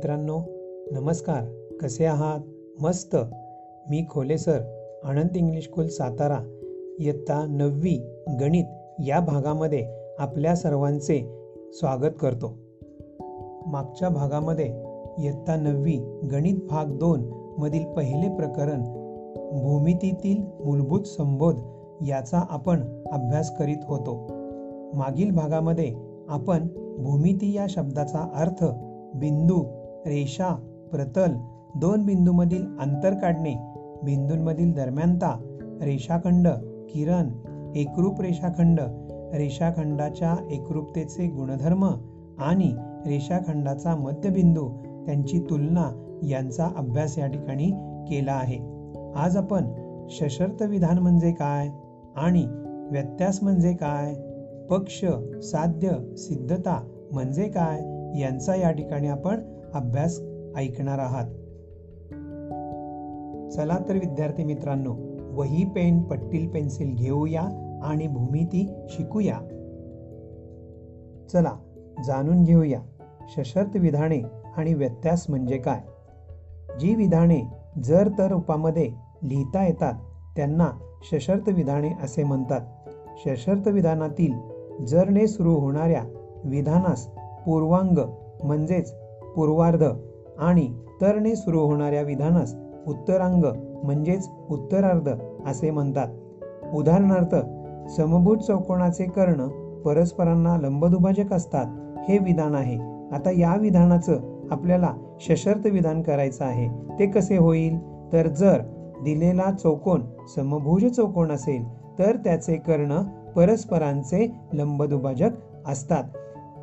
मित्रांनो नमस्कार. कसे आहात? मस्त. मी Khole sir Anand English school Satara. इयत्ता नववी गणित या भागामध्ये आपल्या सर्वांचे स्वागत करतो. मागच्या भागामध्ये इयत्ता नववी गणित भाग दोन मधील पहिले प्रकरण भूमितीतील मूलभूत संबोध याचा आपण अभ्यास करीत होतो. मागील भागामध्ये आपण भूमिती या शब्दाचा अर्थ बिंदू रेषा प्रतल दोन बिंदूमधील अंतर काढणे बिंदूंमधील दरम्यानता रेषाखंड किरण एकरूप रेषाखंड रेषाखंडाच्या एकरूपतेचे गुणधर्म आणि रेषाखंडाचा मध्यबिंदू त्यांची तुलना यांचा अभ्यास या ठिकाणी केला आहे. आज आपण सशर्त विधान म्हणजे काय आणि व्यत्यास म्हणजे काय पक्ष साध्य सिद्धता म्हणजे काय यांचा या ठिकाणी आपण अभ्यास ऐकणार आहात. चला तर विद्यार्थी मित्रांनो वही पेन पट्टील पेन्सिल घेऊया आणि भूमिती शिकूया. चला जाणून घेऊया सशर्त विधाने आणि व्यत्यास म्हणजे काय? जी विधाने जर तर रूपामध्ये लिहिता येतात त्यांना सशर्त विधाने असे म्हणतात. सशर्त विधानातील जरने सुरू होणाऱ्या विधानास पूर्वांग म्हणजेच पूर्वार्ध आणि तरणे सुरू होणाऱ्या विधानास उत्तरांग म्हणजेच उत्तरार्ध असे म्हणतात. उदाहरणार्थ समभूत चौकोनाचे कर्ण परस्परांना लंबदुभाजक असतात हे विधान आहे. आता या विधानाचं आपल्याला सशर्त विधान करायचं आहे. ते कसे होईल? तर जर दिलेला चौकोन समभुज चौकोन असेल तर त्याचे कर्ण परस्परांचे लंबदुभाजक असतात.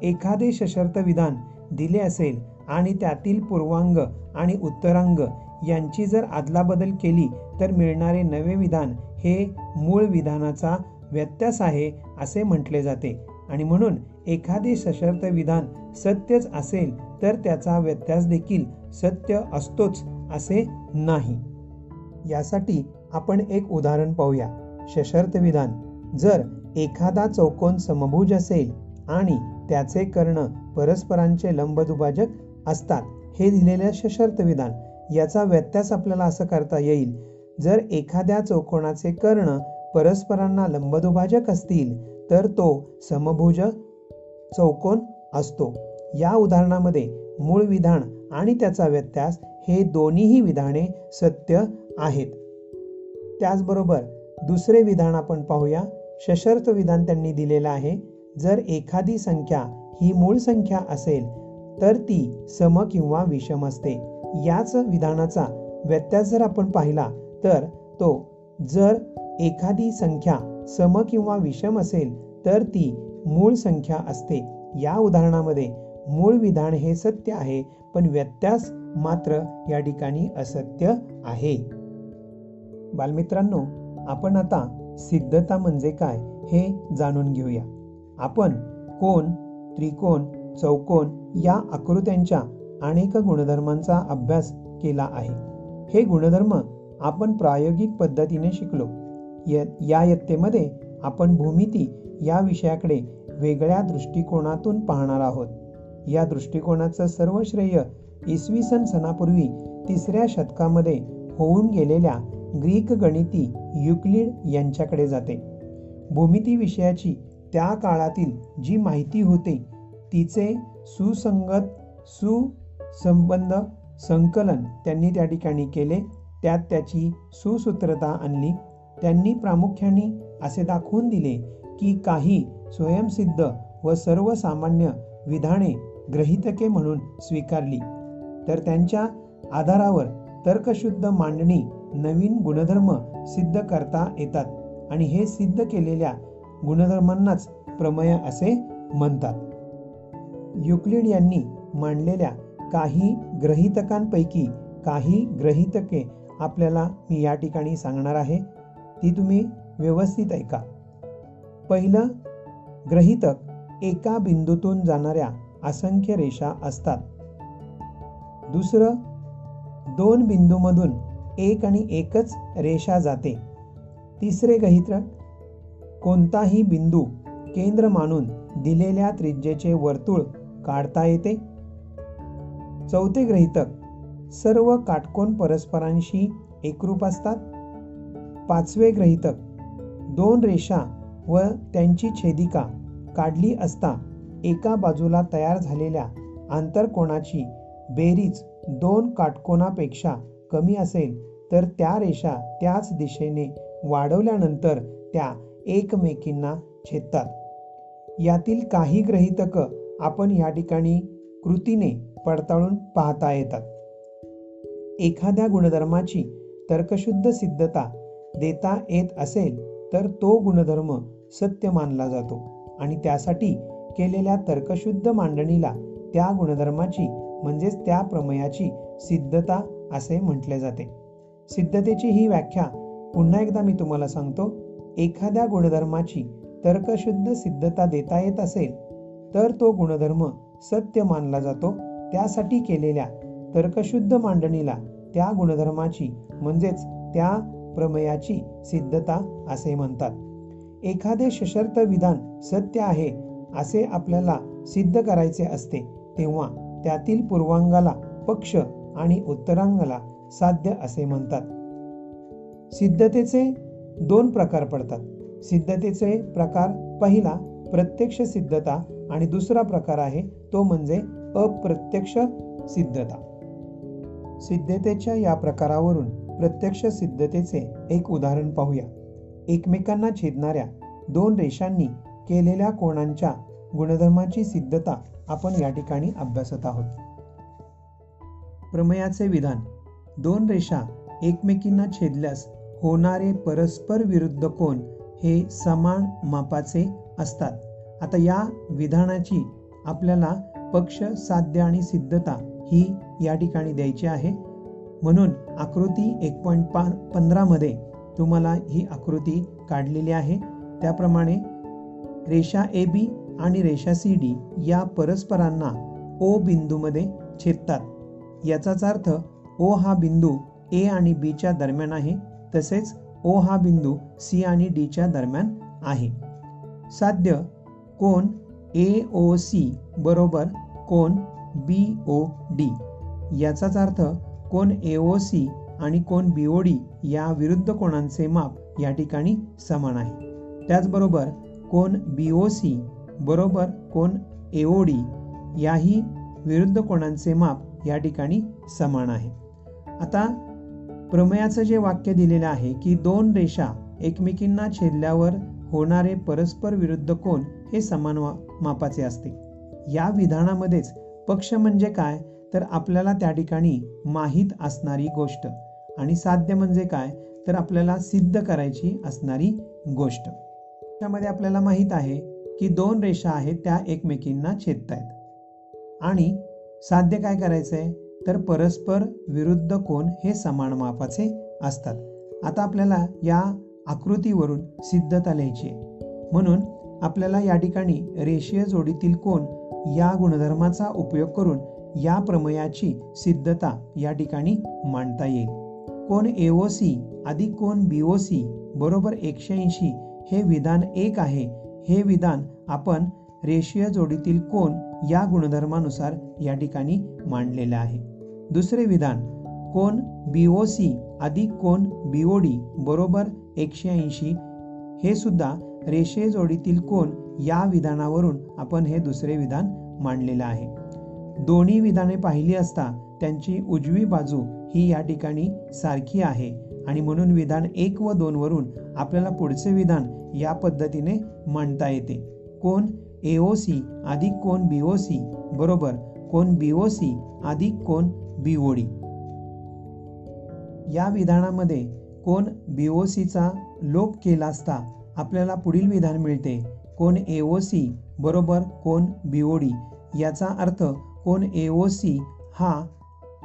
एखादे सशर्त विधान दिले असेल आणि त्यातील पूर्वांग आणि उत्तरांग यांची जर अदलाबदल केली तर मिळणारे नवे विधान हे मूळ विधानाचा व्यत्यास आहे असे म्हटले जाते. आणि म्हणून एखादे सशर्त विधान सत्यच असेल तर त्याचा व्यत्यास देखील सत्य असतोच असे नाही. यासाठी आपण एक उदाहरण पाहूया. सशर्त विधान. जर एखादा चौकोन समभुज असेल आणि त्याचे कर्ण परस्परांचे लंबदुभाजक असतात. हे दिलेले सशर्त विधान याचा व्यत्यास आपल्याला असं करता येईल. जर एखाद्या चौकोनाचे कर्ण परस्परांना लंबदुभाजक असतील तर तो समभुज चौकोन असतो. या उदाहरणामध्ये मूळ विधान आणि त्याचा व्यत्यास हे दोन्हीही विधाने सत्य आहेत. त्याचबरोबर दुसरे विधान आपण पाहूया. सशर्त विधान त्यांनी दिलेलं आहे. जर एखादी संख्या ही मूळ संख्या असेल तर ती सम किंवा विषम असते. याच विधानाचा व्यत्यास जर आपण पाहिला तर तो जर एखादी संख्या सम किंवा विषम असेल तर ती मूळ संख्या असते. या उदाहरणामध्ये मूळ विधान हे सत्य आहे पण व्यत्यास मात्र या ठिकाणी असत्य आहे. बालमित्रांनो आपण आता सिद्धता म्हणजे काय हे जाणून घेऊया. आपण कोण त्रिकोण चौकोन या आकृत्यांच्या अनेक गुणधर्मांचा अभ्यास केला आहे. हे गुणधर्म आपण प्रायोगिक पद्धतीने शिकलो. या यत्तेमध्ये आपण भूमिती या विषयाकडे वेगळ्या दृष्टिकोनातून पाहणार आहोत. या दृष्टिकोनाचं सर्व श्रेय इसवी सन सणापूर्वी तिसऱ्या शतकामध्ये होऊन गेलेल्या ग्रीक गणिती युक्लिड यांच्याकडे जाते. भूमिती विषयाची त्या काळातील जी माहिती होती तिचे सुसंगत सुसंबंध संकलन त्यांनी त्या ठिकाणी केले. त्यात त्याची सुसूत्रता आणली. त्यांनी प्रामुख्याने असे दाखवून दिले की काही स्वयंसिद्ध व सर्वसामान्य विधाने ग्रहितके म्हणून स्वीकारली. तर त्यांच्या आधारावर तर्कशुद्ध मांडणी नवीन गुणधर्म सिद्ध करता येतात आणि हे सिद्ध केलेल्या गुणधर्मांनाच प्रमेय असे म्हणतात. युक्लिड यांनी मांडलेल्या काही ग्रहितकांपैकी काही ग्रहितके आपल्याला मी या ठिकाणी सांगणार आहे. ती तुम्ही व्यवस्थित ऐका. पहिलं ग्रहितक एका बिंदूतून जाणाऱ्या असंख्य रेषा असतात. दुसरं दोन बिंदूमधून एक आणि एकच रेषा जाते. तिसरे गहित्र कोणताही बिंदू केंद्र मानून दिलेल्या त्रिज्येचे वर्तुळ काढता येते. चौथे ग्रहितक सर्व काटकोन परस्परांशी एकरूप असतात. पाचवे ग्रहितक दोन रेषा व त्यांची छेदिका काढली असता एका बाजूला तयार झालेल्या आंतरकोणाची बेरीज दोन काटकोणापेक्षा कमी असेल तर त्या रेषा त्याच दिशेने वाढवल्यानंतर त्या एकमेकींना छेदतात. यातील काही ग्रहितकं आपण या ठिकाणी कृतीने पडताळून पाहता येतात. एखाद्या गुणधर्माची तर्कशुद्ध सिद्धता देता येत असेल तर तो गुणधर्म सत्य मानला जातो आणि त्यासाठी केलेल्या तर्कशुद्ध मांडणीला त्या गुणधर्माची म्हणजेच त्या प्रमेयाची सिद्धता असे म्हटले जाते. सिद्धतेची ही व्याख्या पुन्हा एकदा मी तुम्हाला सांगतो. एखाद्या गुणधर्माची तर्कशुद्ध सिद्धता देता येत असेल तर तो गुणधर्म सत्य मानला जातो. त्यासाठी केलेल्या तर्कशुद्ध मांडणीला त्या गुणधर्माची म्हणजेच त्या प्रमेयाची सिद्धता असे म्हणतात. एखादे सशर्त विधान सत्य आहे असे आपल्याला सिद्ध करायचे असते तेव्हा त्यातील पूर्वांगाला पक्ष आणि उत्तरांगाला साध्य असे म्हणतात. सिद्धतेचे दोन प्रकार पडतात. सिद्धतेचे प्रकार पहिला प्रत्यक्ष सिद्धता आणि दुसरा प्रकार आहे तो म्हणजे अप्रत्यक्ष सिद्धता. सिद्धतेच्या या प्रकारावरून प्रत्यक्ष सिद्धतेचे एक उदाहरण पाहूया. एकमेकांना छेदणाऱ्या दोन रेषांनी केलेल्या कोणांच्या गुणधर्माची सिद्धता आपण या ठिकाणी अभ्यासत आहोत. प्रमेयाचे विधान. दोन रेषा एकमेकींना छेदल्यास होणारे परस्पर विरुद्ध कोण हे समान मापाचे असतात. आता या विधानाची आपल्याला पक्ष साध्य आणि सिद्धता ही या ठिकाणी द्यायची आहे. म्हणून आकृती एक पॉईंट पा पंधरामध्ये तुम्हाला ही आकृती काढलेली आहे. त्याप्रमाणे रेषा ए बी आणि रेषा सी डी या परस्परांना ओ बिंदूमध्ये छेदतात. याचाच अर्थ ओ हा बिंदू ए आणि बीच्या दरम्यान आहे तसेच ओ हा बिंदू सी आणि डीच्या दरम्यान आहे. साध्य. कोण? A O C. बरोबर. कोण? B O D. याचाच अर्थ कोण ए ओ सी आणि कोण बी ओ डी या विरुद्ध कोणांचे माप या ठिकाणी समान आहे. त्याचबरोबर कोण बी ओ सी बरोबर. कोण ए ओ डी याही विरुद्ध कोणांचे माप या ठिकाणी समान आहे. आता प्रमेयाचं जे वाक्य दिलेलं आहे की दोन रेषा एकमेकींना छेदल्यावर होणारे परस्पर विरुद्ध कोण हे समान मापाचे असते. या विधानामध्येच पक्ष म्हणजे काय? तर आपल्याला त्या ठिकाणी माहीत असणारी गोष्ट. आणि साध्य म्हणजे काय? तर आपल्याला सिद्ध करायची असणारी गोष्ट. त्यामध्ये आपल्याला माहीत आहे की दोन रेषा आहेत त्या एकमेकींना छेदतायत. आणि साध्य काय करायचं आहे तर परस्पर विरुद्ध कोण हे समान मापाचे असतात. आता आपल्याला या आकृतीवरून सिद्धता लिहायची. म्हणून आपल्याला या ठिकाणी रेषीय जोडीतील कोण या गुणधर्माचा उपयोग करून या प्रमेयाची सिद्धता या ठिकाणी मांडता येईल. कोण ए ओ सी अधिक कोण बी ओ सी बरोबर एकशे ऐंशी हे विधान एक आहे. हे विधान आपण रेषीय जोडीतील कोण या गुणधर्मानुसार या ठिकाणी मांडलेलं आहे. दुसरे विधान कोण ओ सी अधिक कोण ओ डी बरोबर एकशे ऐंशी हे सुद्धा रेषे जोडीतील कोण या विधानावरून आपण हे दुसरे विधान मांडलेलं आहे. दोन्ही विधाने पाहिली असता त्यांची उजवी बाजू ही या ठिकाणी सारखी आहे आणि म्हणून विधान एक व दोन वरून आपल्याला पुढचे विधान या पद्धतीने मांडता येते. कोण ए ओ सी अधिक कोण ओ सी बरोबर कोण ओ सी अधिक कोण ओ डी या विधानामध्ये कोण बी ओ सीचा लोप केला असता आपल्याला पुढील विधान मिळते. कोण ए ओ सी बरोबर कोण बी ओ डी याचा अर्थ कोण ए ओ सी हा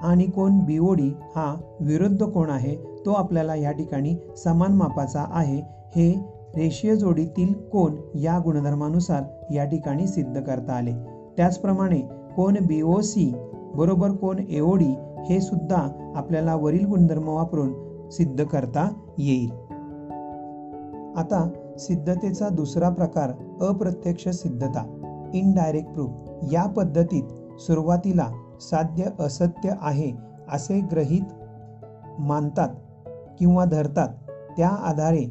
आणि कोण बी ओ डी हा विरुद्ध कोण आहे तो आपल्याला या ठिकाणी समान मापाचा आहे. हे रेषीय जोडीतील कोण या गुणधर्मानुसार या ठिकाणी सिद्ध करता आले. त्याचप्रमाणे कोण बी ओ सी बरोबर कोण एवढी हे सुद्धा आपल्याला वरील गुणधर्म वापरून सिद्ध करता येईल. आता सिद्धतेचा दुसरा प्रकार अप्रत्यक्ष सिद्धता इनडायरेक्ट प्रूफ या पद्धतीत सुरुवातीला साध्य असत्य आहे असे ग्रहित मानतात किंवा धरतात. त्या आधारे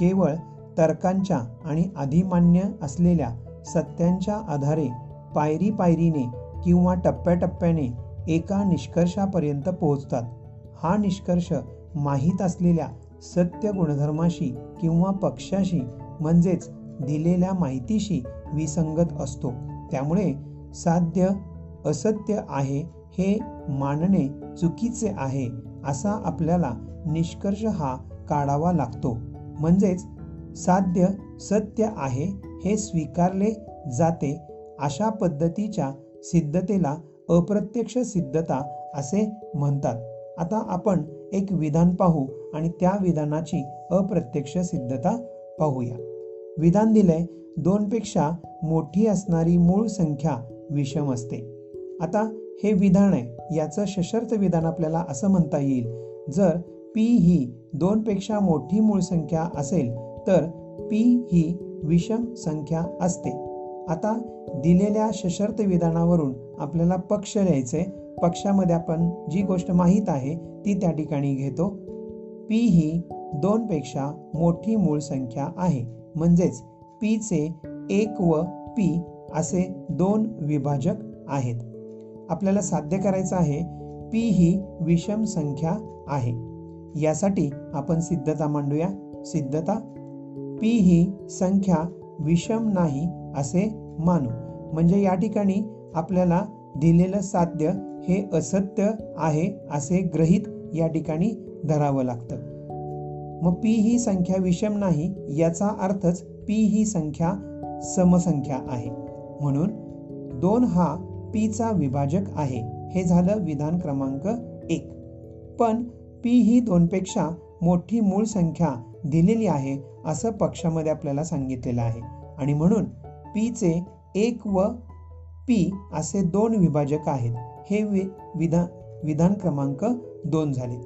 केवळ तर्कांच्या आणि अधिमान्य असलेल्या सत्यांच्या आधारे पायरी पायरीने किंवा टप्प्याटप्प्याने एका निष्कर्षापर्यंत पोहोचतात. हा निष्कर्ष माहीत असलेल्या सत्य गुणधर्माशी किंवा पक्षाशी म्हणजेच दिलेल्या माहितीशी विसंगत असतो. त्यामुळे साध्य असत्य आहे हे मानणे चुकीचे आहे असा आपल्याला निष्कर्ष हा काढावा लागतो. म्हणजेच साध्य सत्य आहे हे स्वीकारले जाते अशा पद्धतीच्या सिद्धतेला अप्रत्यक्ष सिद्धता असे म्हणतात. आता आपण एक विधान पाहू आणि त्या विधानाची अप्रत्यक्ष सिद्धता पाहूया. विधान दिलंय दोनपेक्षा मोठी असणारी मूळ संख्या विषम असते. आता हे विधान आहे याचं सशर्त विधान आपल्याला असं म्हणता येईल. जर पी ही दोनपेक्षा मोठी मूळ संख्या असेल तर पी ही विषम संख्या असते. आता दिलेल्या सशर्त विधानावरून आपल्याला पक्ष लिहायचे पक्षामध्ये आपण जी गोष्ट माहीत आहे ती त्या ठिकाणी घेतो. पी ही दोनपेक्षा मोठी मूळ संख्या आहे. म्हणजेच पीचे एक व पी असे दोन विभाजक आहेत. आपल्याला साध्य करायचं आहे पी ही विषम संख्या आहे. यासाठी आपण सिद्धता मांडूया. सिद्धता पी ही संख्या विषम नाही असे मानू. म्हणजे या ठिकाणी आपल्याला दिलेलं साध्य हे असत्य आहे असे ग्रहित या ठिकाणी धरावं लागतं. मग पी ही संख्या विषम नाही याचा अर्थच पी ही संख्या समसंख्या आहे. म्हणून दोन हा पीचा विभाजक आहे. हे झालं विधान क्रमांक एक. पण पी ही दोनपेक्षा मोठी मूळ संख्या दिलेली आहे असं पक्षामध्ये आपल्याला सांगितलेलं आहे. आणि म्हणून पीचे एक व पी असे दोन विभाजक आहेत. हे वि विधान विधान क्रमांक दोन झाले.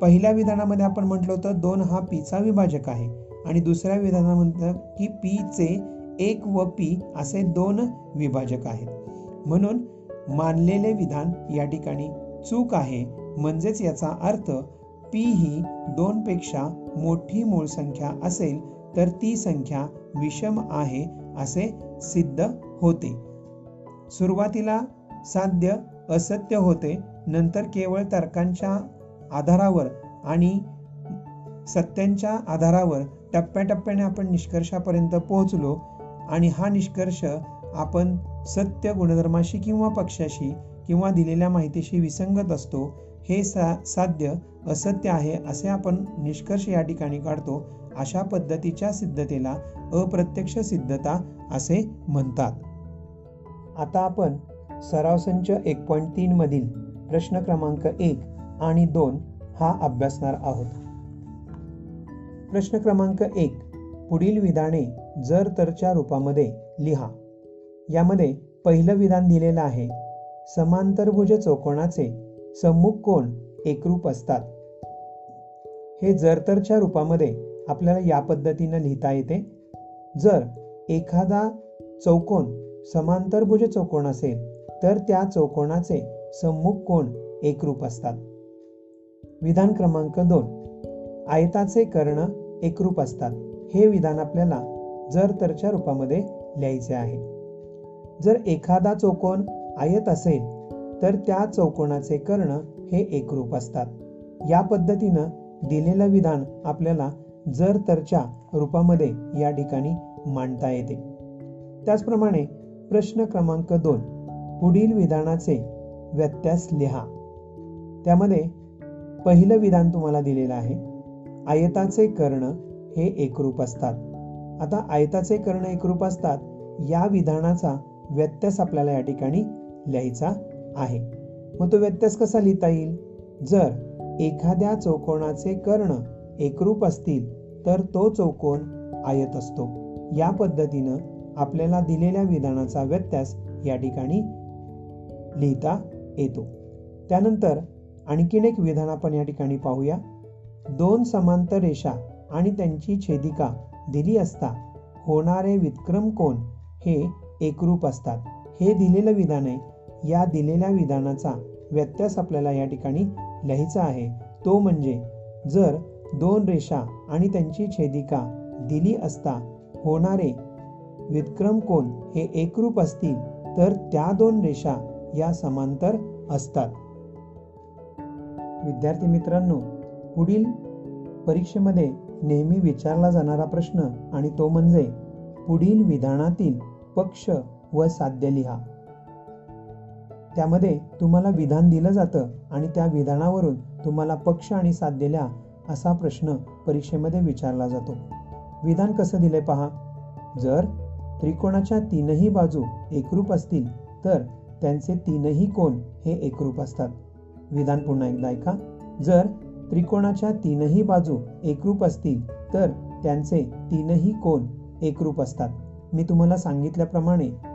पहिल्या विधानामध्ये आपण म्हटलं होतं दोन हा पीचा विभाजक आहे. आणि दुसऱ्या विधानामध्ये की पीचे एक व पी असे दोन विभाजक आहेत. म्हणून मानलेले विधान या ठिकाणी चूक आहे. म्हणजेच याचा अर्थ पी ही दोनपेक्षा मोठी मूळ संख्या असेल तर ती संख्या विषम आहे असे सिद्ध होते. सुरुवातीला साध्य असत्य होते नंतर केवळ तर्कांच्या आधारावर आणि सत्यांच्या आधारावर टप्प्याटप्प्याने आपण निष्कर्षापर्यंत पोहोचलो आणि हा निष्कर्ष आपण सत्य गुणधर्माशी किंवा पक्षाशी किंवा दिलेल्या माहितीशी विसंगत असतो हे सा साध्य असत्य आहे असे आपण निष्कर्ष या ठिकाणी काढतो. अशा पद्धतीच्या सिद्धतेला अप्रत्यक्ष सिद्धता असे म्हणतात. आता आपण सराव संच एक पॉईंट तीन मधील प्रश्न क्रमांक एक आणि दोन हा अभ्यासणार आहोत. प्रश्न क्रमांक एक पुढील विधाने जर तरच्या रूपामध्ये लिहा. यामध्ये पहिलं विधान दिलेलं आहे समांतरभुज चौकोनाचे सम्मुख कोण एकरूप असतात. हे जरतरच्या रूपामध्ये आपल्याला या पद्धतीनं लिहिता येते. जर एखादा चौकोन समांतरभुज चौकोन असेल तर त्या चौकोनाचे सम्मुख कोण एकरूप असतात. विधान क्रमांक दोन. आयताचे कर्ण एकरूप असतात. हे विधान आपल्याला जर तरच्या रूपामध्ये लिहायचे आहे. जर एखादा चौकोन आयत असेल तर त्या चौकोनाचे कर्ण हे एकरूप असतात. या पद्धतीनं दिलेलं विधान आपल्याला जर तरच्या रूपामध्ये या ठिकाणी मांडता येते. त्याचप्रमाणे प्रश्न क्रमांक दोन पुढील विधानाचे व्यत्यास लिहा. त्यामध्ये पहिलं विधान तुम्हाला दिलेलं आहे. आयताचे कर्ण हे एकरूप असतात. आता आयताचे कर्ण एकरूप असतात या विधानाचा व्यत्यास आपल्याला या ठिकाणी लिहायचा आहे. मग तो व्यत्यास कसा लिहिता येईल? जर एखाद्या चौकोनाचे कर्ण एकरूप असतील तर तो चौकोन आयत असतो. या पद्धतीनं आपल्याला दिलेल्या विधानाचा व्यत्यास या ठिकाणी लिहिता येतो. त्यानंतर आणखीन एक विधान आपण या ठिकाणी पाहूया. दोन समांतर रेषा आणि त्यांची छेदिका दिली असता होणारे विक्रम कोण हे एकरूप असतात. हे दिलेलं विधान आहे. या दिलेल्या विधानाचा व्यत्यास आपल्याला या ठिकाणी लिहायचा आहे. तो म्हणजे जर दोन रेषा आणि त्यांची छेदिका दिली असता होणारे विक्रम कोण हे एकरूप असतील तर त्या दोन रेषा या समांतर असतात. विद्यार्थी मित्रांनो पुढील परीक्षेमध्ये नेहमी विचारला जाणारा प्रश्न आणि तो म्हणजे पुढील विधानातील पक्ष व साध्य लिहा. त्यामध्ये तुम्हाला विधान दिलं जातं आणि त्या विधानावरून तुम्हाला पक्ष आणि साध्य लिहा असा प्रश्न परीक्षेमध्ये विचारला जातो. विधान कसं दिलंय पहा. जर त्रिकोणाच्या तीनही बाजू एकरूप असतील तर त्यांचे तीनही कोण हे एकरूप असतात. विधान पुन्हा एकदा ऐका. जर त्रिकोणाच्या तीनही बाजू एकरूप असतील तर त्यांचे तीनही कोण एकरूप असतात. मी तुम्हाला सांगितल्याप्रमाणे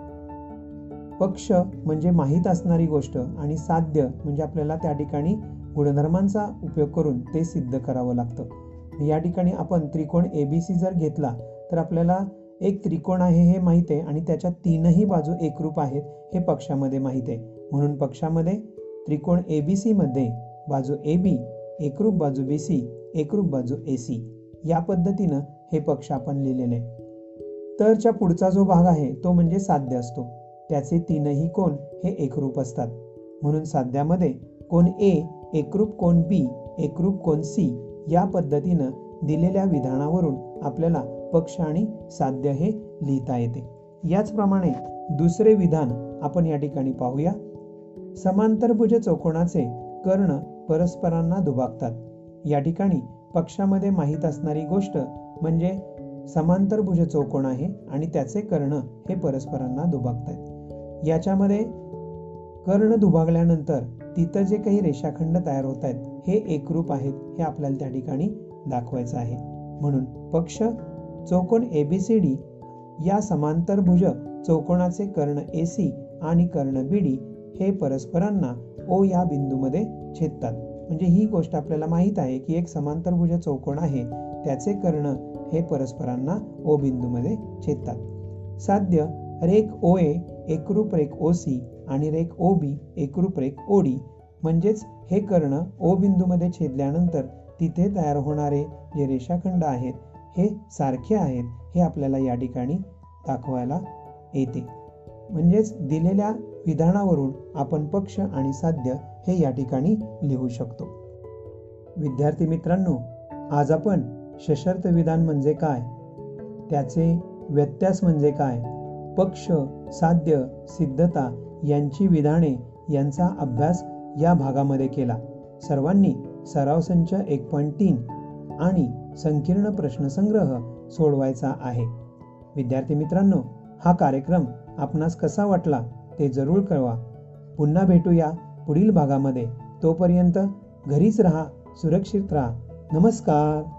पक्ष म्हणजे माहीत असणारी गोष्ट आणि साध्य म्हणजे आपल्याला त्या ठिकाणी गुणधर्मांचा उपयोग करून ते सिद्ध करावं लागतं. या ठिकाणी आपण त्रिकोण ए बी सी जर घेतला तर आपल्याला एक त्रिकोण आहे हे माहीत आहे आणि त्याच्या तीनही बाजू एकरूप आहेत हे पक्षामध्ये माहीत आहे. म्हणून पक्षामध्ये त्रिकोण ए बी सीमध्ये बाजू ए बी एकरूप बाजू बी सी एकरूप बाजू ए सी या पद्धतीनं हे पक्ष आपण लिहिलेले तरच्या पुढचा जो भाग आहे तो म्हणजे साध्य असतो. त्याचे तीनही कोण हे एकरूप असतात. म्हणून साध्यामध्ये कोण ए एकरूप कोण बी एकरूप कोण सी या पद्धतीनं दिलेल्या विधानावरून आपल्याला पक्ष आणि साध्य हे लिहिता येते. याचप्रमाणे दुसरे विधान आपण या ठिकाणी पाहूया. समांतरभुज चौकोनाचे कर्ण परस्परांना दुभागतात. या ठिकाणी पक्षामध्ये माहीत असणारी गोष्ट म्हणजे समांतरभुज चौकोन आहे आणि त्याचे कर्ण हे परस्परांना दुभागतात याच्यामध्ये कर्ण दुभागल्यानंतर तिथं जे काही रेषाखंड तयार होत आहेत हे एकरूप आहेत हे आपल्याला त्या ठिकाणी दाखवायचं आहे. म्हणून पक्ष चौकोन ए बी सी डी या समांतरभुज चौकोनाचे कर्ण ए सी आणि कर्ण बी डी हे परस्परांना ओ या बिंदूमध्ये छेदतात. म्हणजे ही गोष्ट आपल्याला माहीत आहे की एक समांतरभुज चौकोन आहे त्याचे कर्ण हे परस्परांना ओ बिंदूमध्ये छेदतात. साध्य रेख ओ ए एकरूप रेख ओ सी आणि रेख ओ बी एकरूप रेख ओडी. म्हणजेच हे कर्ण ओ बिंदूमध्ये छेदल्यानंतर तिथे तयार होणारे जे रेषाखंड आहेत हे सारखे आहेत हे आपल्याला या ठिकाणी दाखवायला येते. म्हणजेच दिलेल्या विधानावरून आपण पक्ष आणि साध्य हे या ठिकाणी लिहू शकतो. विद्यार्थी मित्रांनो आज आपण सशर्त विधान म्हणजे काय? त्याचे व्यत्यास म्हणजे काय? पक्ष साध्य सिद्धता यांची विधाने यांचा अभ्यास या भागामध्ये केला. सर्वांनी सराव संच एक पॉईंट तीन आणि संकीर्ण प्रश्नसंग्रह सोडवायचा आहे. विद्यार्थी मित्रांनो हा कार्यक्रम आपणास कसा वाटला ते जरूर कळवा. पुन्हा भेटूया पुढील भागामध्ये. तोपर्यंत घरीच राहा सुरक्षित राहा. नमस्कार!